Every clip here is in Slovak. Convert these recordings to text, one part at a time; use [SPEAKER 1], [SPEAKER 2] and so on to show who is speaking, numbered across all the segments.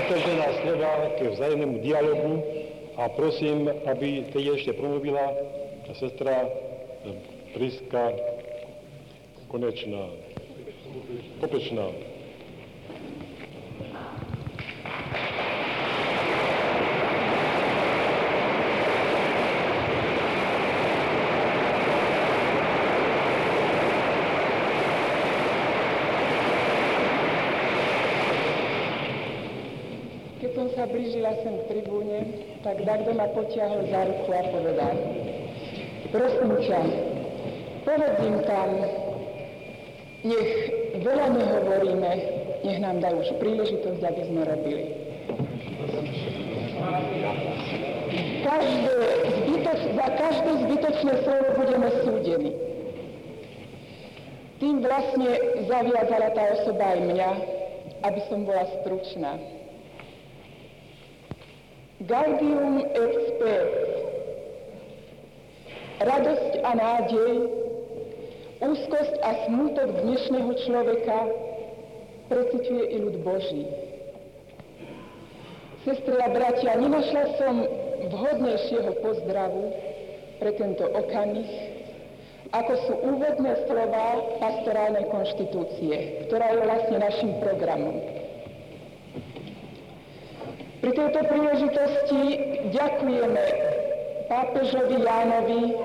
[SPEAKER 1] otevřená slova ke vzájemnému dialogu a prosím, aby teď ještě promluvila sestra Priska Konečná, Kopečná.
[SPEAKER 2] Sa blížila sem k tribúne, tak Dagdo ma potiahol za ruku a povedal, prosím ťa, povedz im tam, nech veľa nehovoríme, nech nám dajú už príležitosť, aby sme robili. Každé zbytoč, za každé zbytočné slovo budeme súdení. Tým vlastne zaviazala tá osoba aj mňa, aby som bola stručná. Gaudium et. Radosť a nádej, úzkosť a smútok dnešného človeka preciťuje i ľud Boží. Sestry a bratia, nenašla som vhodnejšieho pozdravu pre tento okamih, ako sú úvodné slova pastorálnej konštitúcie, ktorá je vlastne našim programom. Pri tejto príležitosti ďakujeme pápežovi Jánovi,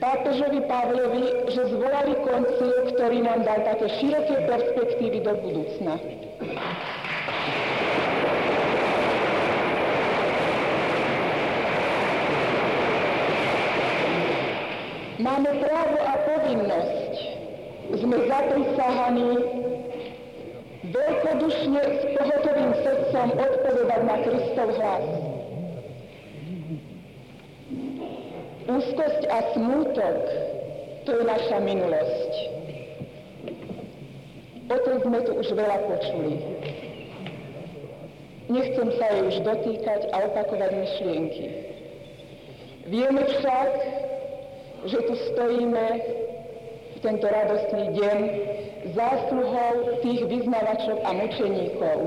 [SPEAKER 2] pápežovi Pavlovi, že zvolali koncil, ktorý nám dal také široké perspektívy do budúcna. Máme právo a povinnosť. Sme zaprisahaní veľkodušne s pohotovým srdcom odpovedať na Kristov hlas. Úzkosť a smútok, to je naša minulosť. O tom sme tu už veľa počuli. Nechcem sa jej už dotýkať a opakovať myšlienky. Vieme však, že tu stojíme v tento radostný deň zásluhou tých vyznavačov a mučeníkov,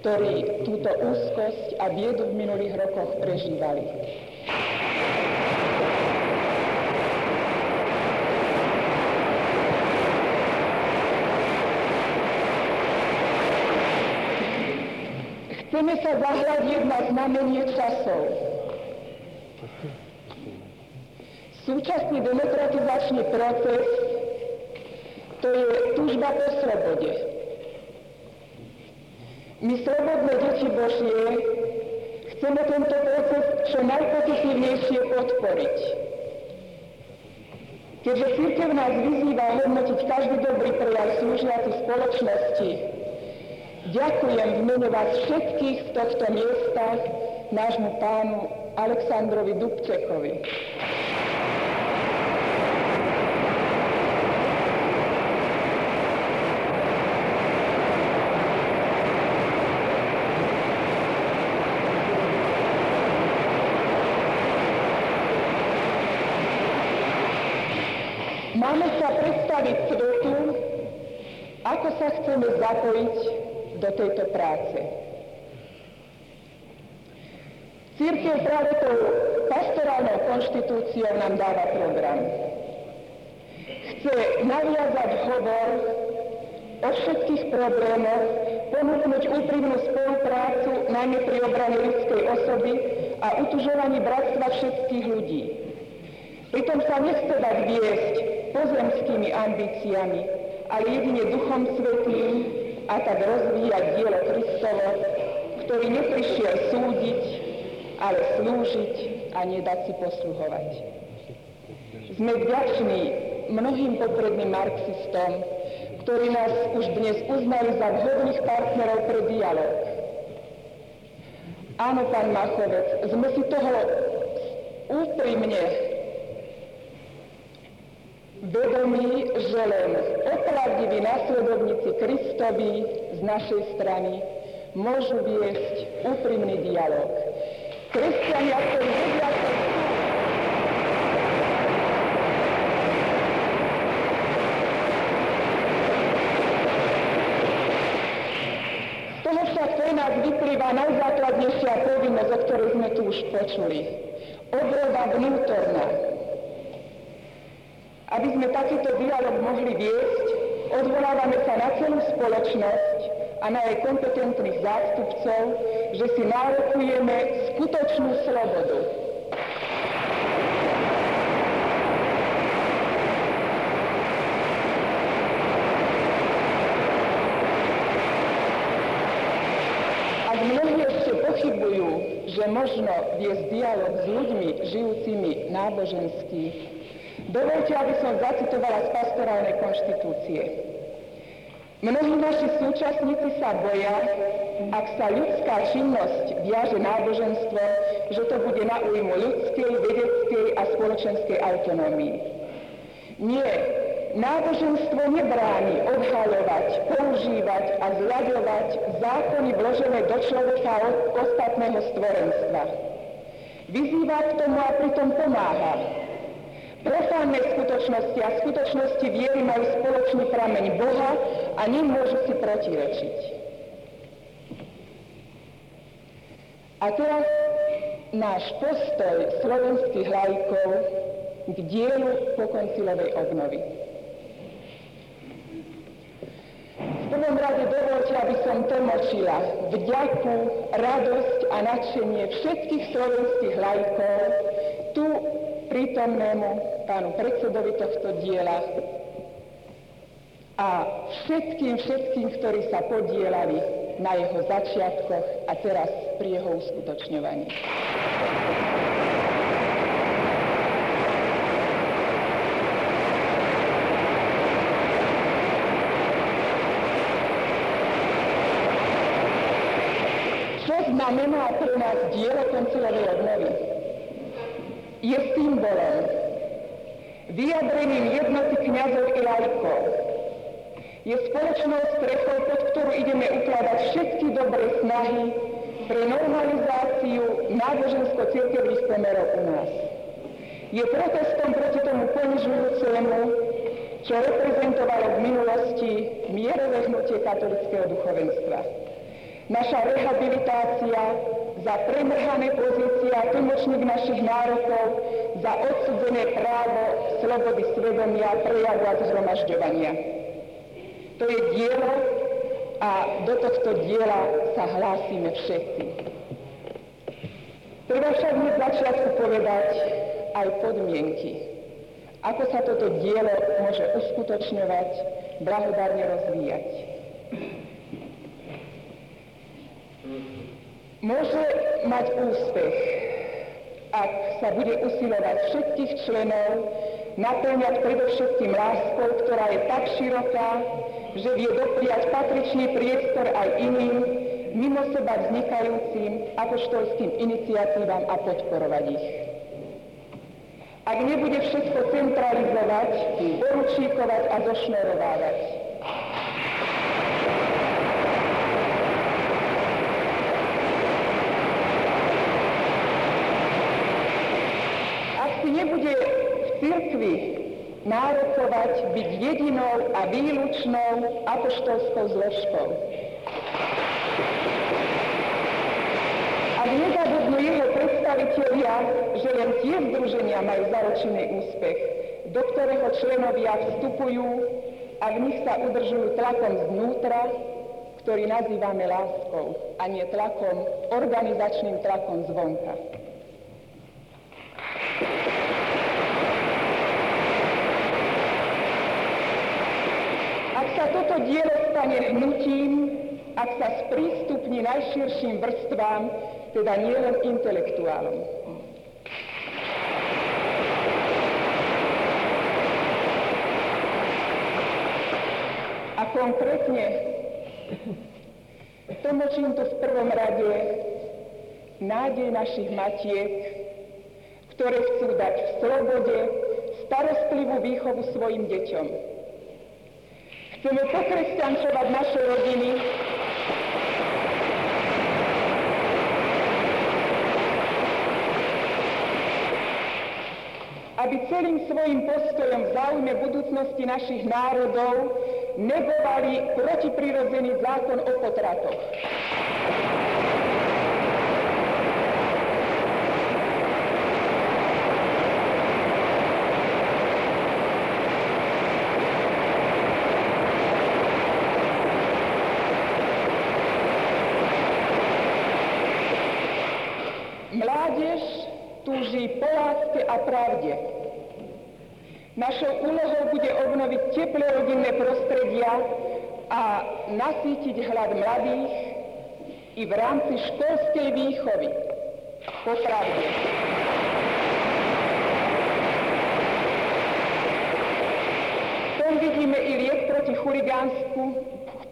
[SPEAKER 2] ktorí túto úzkosť a biedu v minulých rokoch prežívali. Chceme sa zahľadiť na znamenie časov. Súčasný demokratizačný proces to je túžba po slobode. My slobodné deti Božie chceme tento proces čo najpozitívnejšie podporiť. Keďže církev nás vyzýva hodnotiť každý dobrý prejav slúžiaci spoločnosti, ďakujem v mene vás všetkých z tohto miesta nášmu pánu Aleksandrovi Dubčekovi. Máme sa predstaviť svetu, ako sa chceme zapojiť do tejto práce. Církev práve tou pastorálnou konštitúciou nám dáva program. Chce naviazať hovor o všetkých problémoch, ponúknuť úprimnú spoluprácu najmä pri obrane ľudskej osoby a utužovaní bratstva všetkých ľudí. Pritom sa nechce dať viesť pozemskými ambíciami, ale jedine Duchom Svetým a tak rozvíjať dielo Kristovo, ktorý neprišiel súdiť, ale slúžiť a nedať si posluhovať. Sme vďační mnohým popredným marxistom, ktorí nás už dnes uznali za vhodných partnerov pre dialog. Áno, pán Machovec, sme si toho úprimne vedomí, že len opravdiví následovníci Kristovi z našej strany môžu viesť úprimný dialog. Kresťania, ktorí vedia, toho však pre nás vyplýva najzákladnejšia povinnosť, o ktorej sme tu už počuli. Obroda vnútorná. Aby sme takýto dialog mohli viesť, odvolávame sa na celú spoločnosť a na jej kompetentných zástupcov, že si nárokujeme skutočnú slobodu. Ak mnohí ešte pochybujú, že možno viesť dialog s ľuďmi žijúcimi nábožensky, dovolte, aby som zacitovala z pastorálnej konštitúcie. Mnohí naši súčasníci sa boja, ak sa ľudská činnosť viaže náboženstvo, že to bude na újmu ľudskej, vedeckej a spoločenskej autonómii. Nie, náboženstvo nebráni odhaľovať, používať a zľadovať zákony vložené do človeka od ostatného stvorenstva. Vyzýva k tomu a pritom pomáha, Profánne skutočnosti a skutočnosti viery majú spoločný prameň Boha a nemôžu si protirečiť. A teraz náš postoj slovenských lajkov k dielu pokoncilovej obnovy. V prvom rade dovolte, aby som tlmočila vďaku, radosť a nadšenie všetkých slovenských lajkov tu prítomnému pánu predsedovi tohto diela a všetkým, všetkým, ktorí sa podielali na jeho začiatkoch a teraz pri jeho uskutočňovaní. Znamená pre nás dielo koncilovej obnovy? je symbolom, vyjadrením jednoty kniazov i laikov. Je spoločnou strechou, pod ktorú ideme ukladať všetky dobré snahy pre normalizáciu nábožensko-cirkevných pomerov u nás. Je protestom proti tomu ponižujúcemu, čo reprezentovalo v minulosti mierové hnutie katolického duchovenstva. Naša rehabilitácia za premrhané pozície a tlmočník našich nárokov, za odsudzené právo slobody svedomia, prejavu a zhromažďovania. To je dielo a do tohto diela sa hlásime všetci. Treba však hneď začiatku povedať aj podmienky, ako sa toto dielo môže uskutočňovať, blahodárne rozvíjať. môže mať úspech, ak sa bude usilovať všetkých členov naplňať predovšetkým láskou, ktorá je tak široká, že vie dopriať patričný priestor aj iným, mimo seba vznikajúcim apoštolským iniciatívam a podporovať ich. Ak nebude všetko centralizovať, poručíkovať a zošnorovávať, nebude v cirkvi nárokovať byť jedinou a výlučnou apoštolskou zložkou. Ak nezabudnú jeho predstavitelia, že len tie združenia majú zaručený úspech, do ktorého členovia vstupujú a v nich sa udržujú tlakom znútra, ktorý nazývame láskou a nie tlakom, organizačným tlakom zvonka. Toto dielo stane hnutím, ak sa sprístupní najširším vrstvám, teda nielen intelektuálom. A konkrétne tlmočím to v prvom rade nádej našich matiek, ktoré chcú dať v slobode starostlivú výchovu svojim deťom Chceme pokresťančovať naše rodiny. Aby celým svojim postojom v záujme budúcnosti našich národov negovali protiprirodzený zákon o potratoch. A pravde. Našou úlohou bude obnoviť teplé rodinné prostredia a nasýtiť hlad mladých i v rámci školskej výchovy. Po pravde. tom vidíme i liek proti chuligánstvu,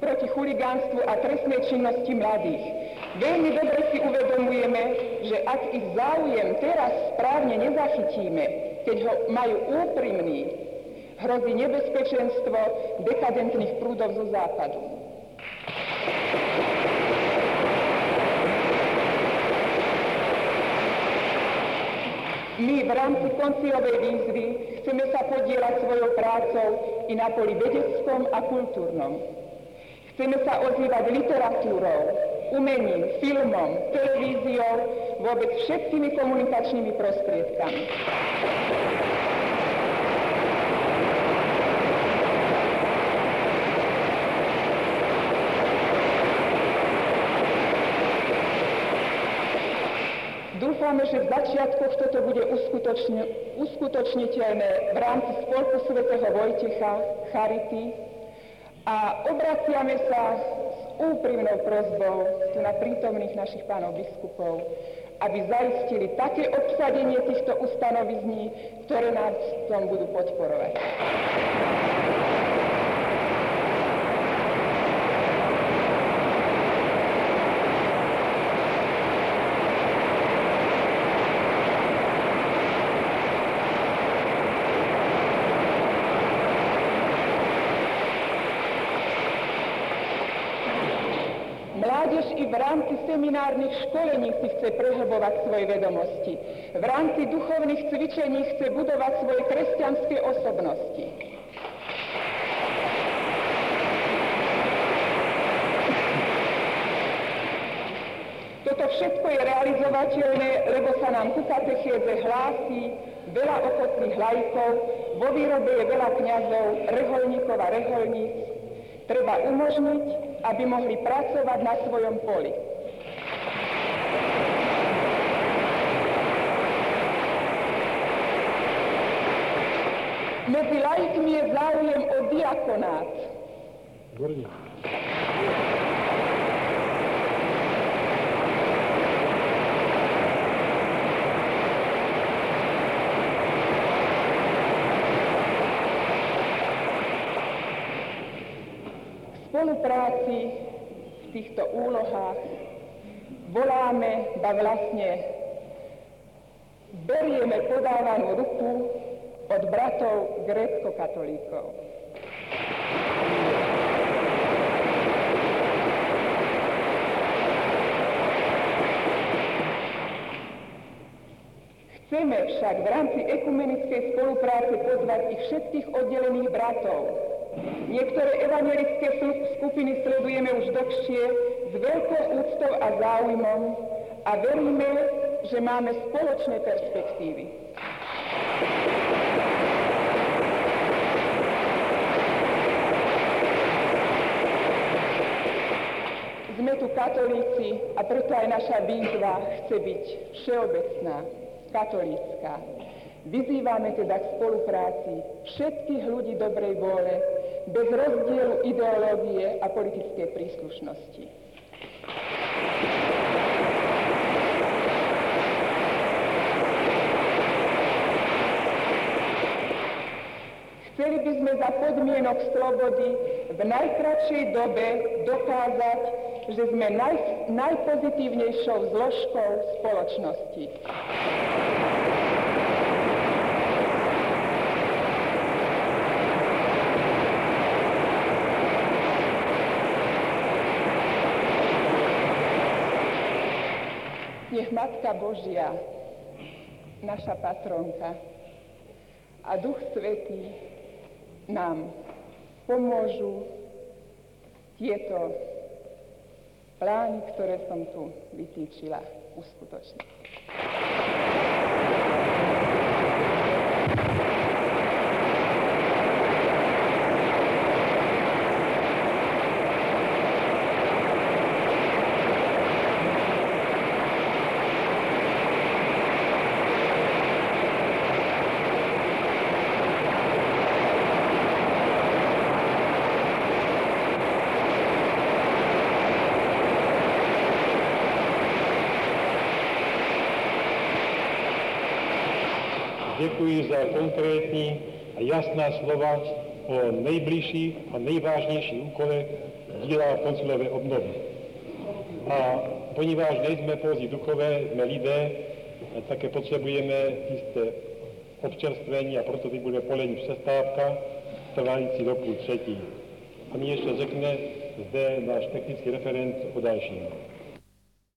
[SPEAKER 2] proti chuligánstvu a trestnej činnosti mladých. Veľmi dobre si uvedomujeme, že ak ich záujem teraz správne nezachytíme, keď ho majú úprimný, hrozí nebezpečenstvo dekadentných prúdov zo západu. My v rámci koncilovej výzvy chceme sa podielať svojou prácou i na poli vedeckom a kultúrnom. Chceme sa ozývať literatúrou, umením, filmom, televíziou, vôbec všetkými komunikačnými prostriedkami. Dúfame, že v začiatkoch toto bude uskutočniteľné v rámci Spolku svätého Vojtecha, Charity a obraciame sa úprimnou prozbou tu na prítomných našich pánov biskupov, aby zaistili také obsadenie týchto ustanovizní, ktoré nás v tom budú podporovať. V rámci seminárnych školení si chce prehlbovať svoje vedomosti. V rámci duchovných cvičení chce budovať svoje kresťanské osobnosti. Toto všetko je realizovateľné, lebo sa nám ku katechéze hlási veľa ochotných lajkov, vo výrobe je veľa kňazov, reholníkov a reholníc. Treba umožniť, aby mohli pracovať na svojom poli. Medzi laikmi je záujem o diakonát. Spolupráci v týchto úlohách voláme, ba vlastne berieme podávanú ruku od bratov grécko-katolíkov. Chceme však v rámci ekumenickej spolupráce pozvať ich všetkých oddelených bratov, Niektoré evangelické skupiny sledujeme už dlhšie s veľkou úctou a záujmom a veríme, že máme spoločné perspektívy. Sme tu katolíci a preto aj naša výzva chce byť všeobecná, katolícka. Vyzývame teda k spolupráci všetkých ľudí dobrej vôle, bez rozdielu ideológie a politickej príslušnosti. Chceli by sme za podmienok slobody v najkračšej dobe dokázať, že sme naj, najpozitívnejšou zložkou spoločnosti. Nech Matka Božia, naša patronka, a Duch Svetý nám pomôžu tieto plány, ktoré som tu vytýčila, uskutočniť.
[SPEAKER 1] Děkuji za konkrétní a jasná slova o nejbližších a nejvážnějších úkolech díla koncilové obnovy. A ponieważ nejsme pouze duchové, jsme lidé, také potřebujeme jisté občerstvení a proto bude polední přestávka trvající roku třetí. A mi ještě řekne zde náš technický referent o dalším.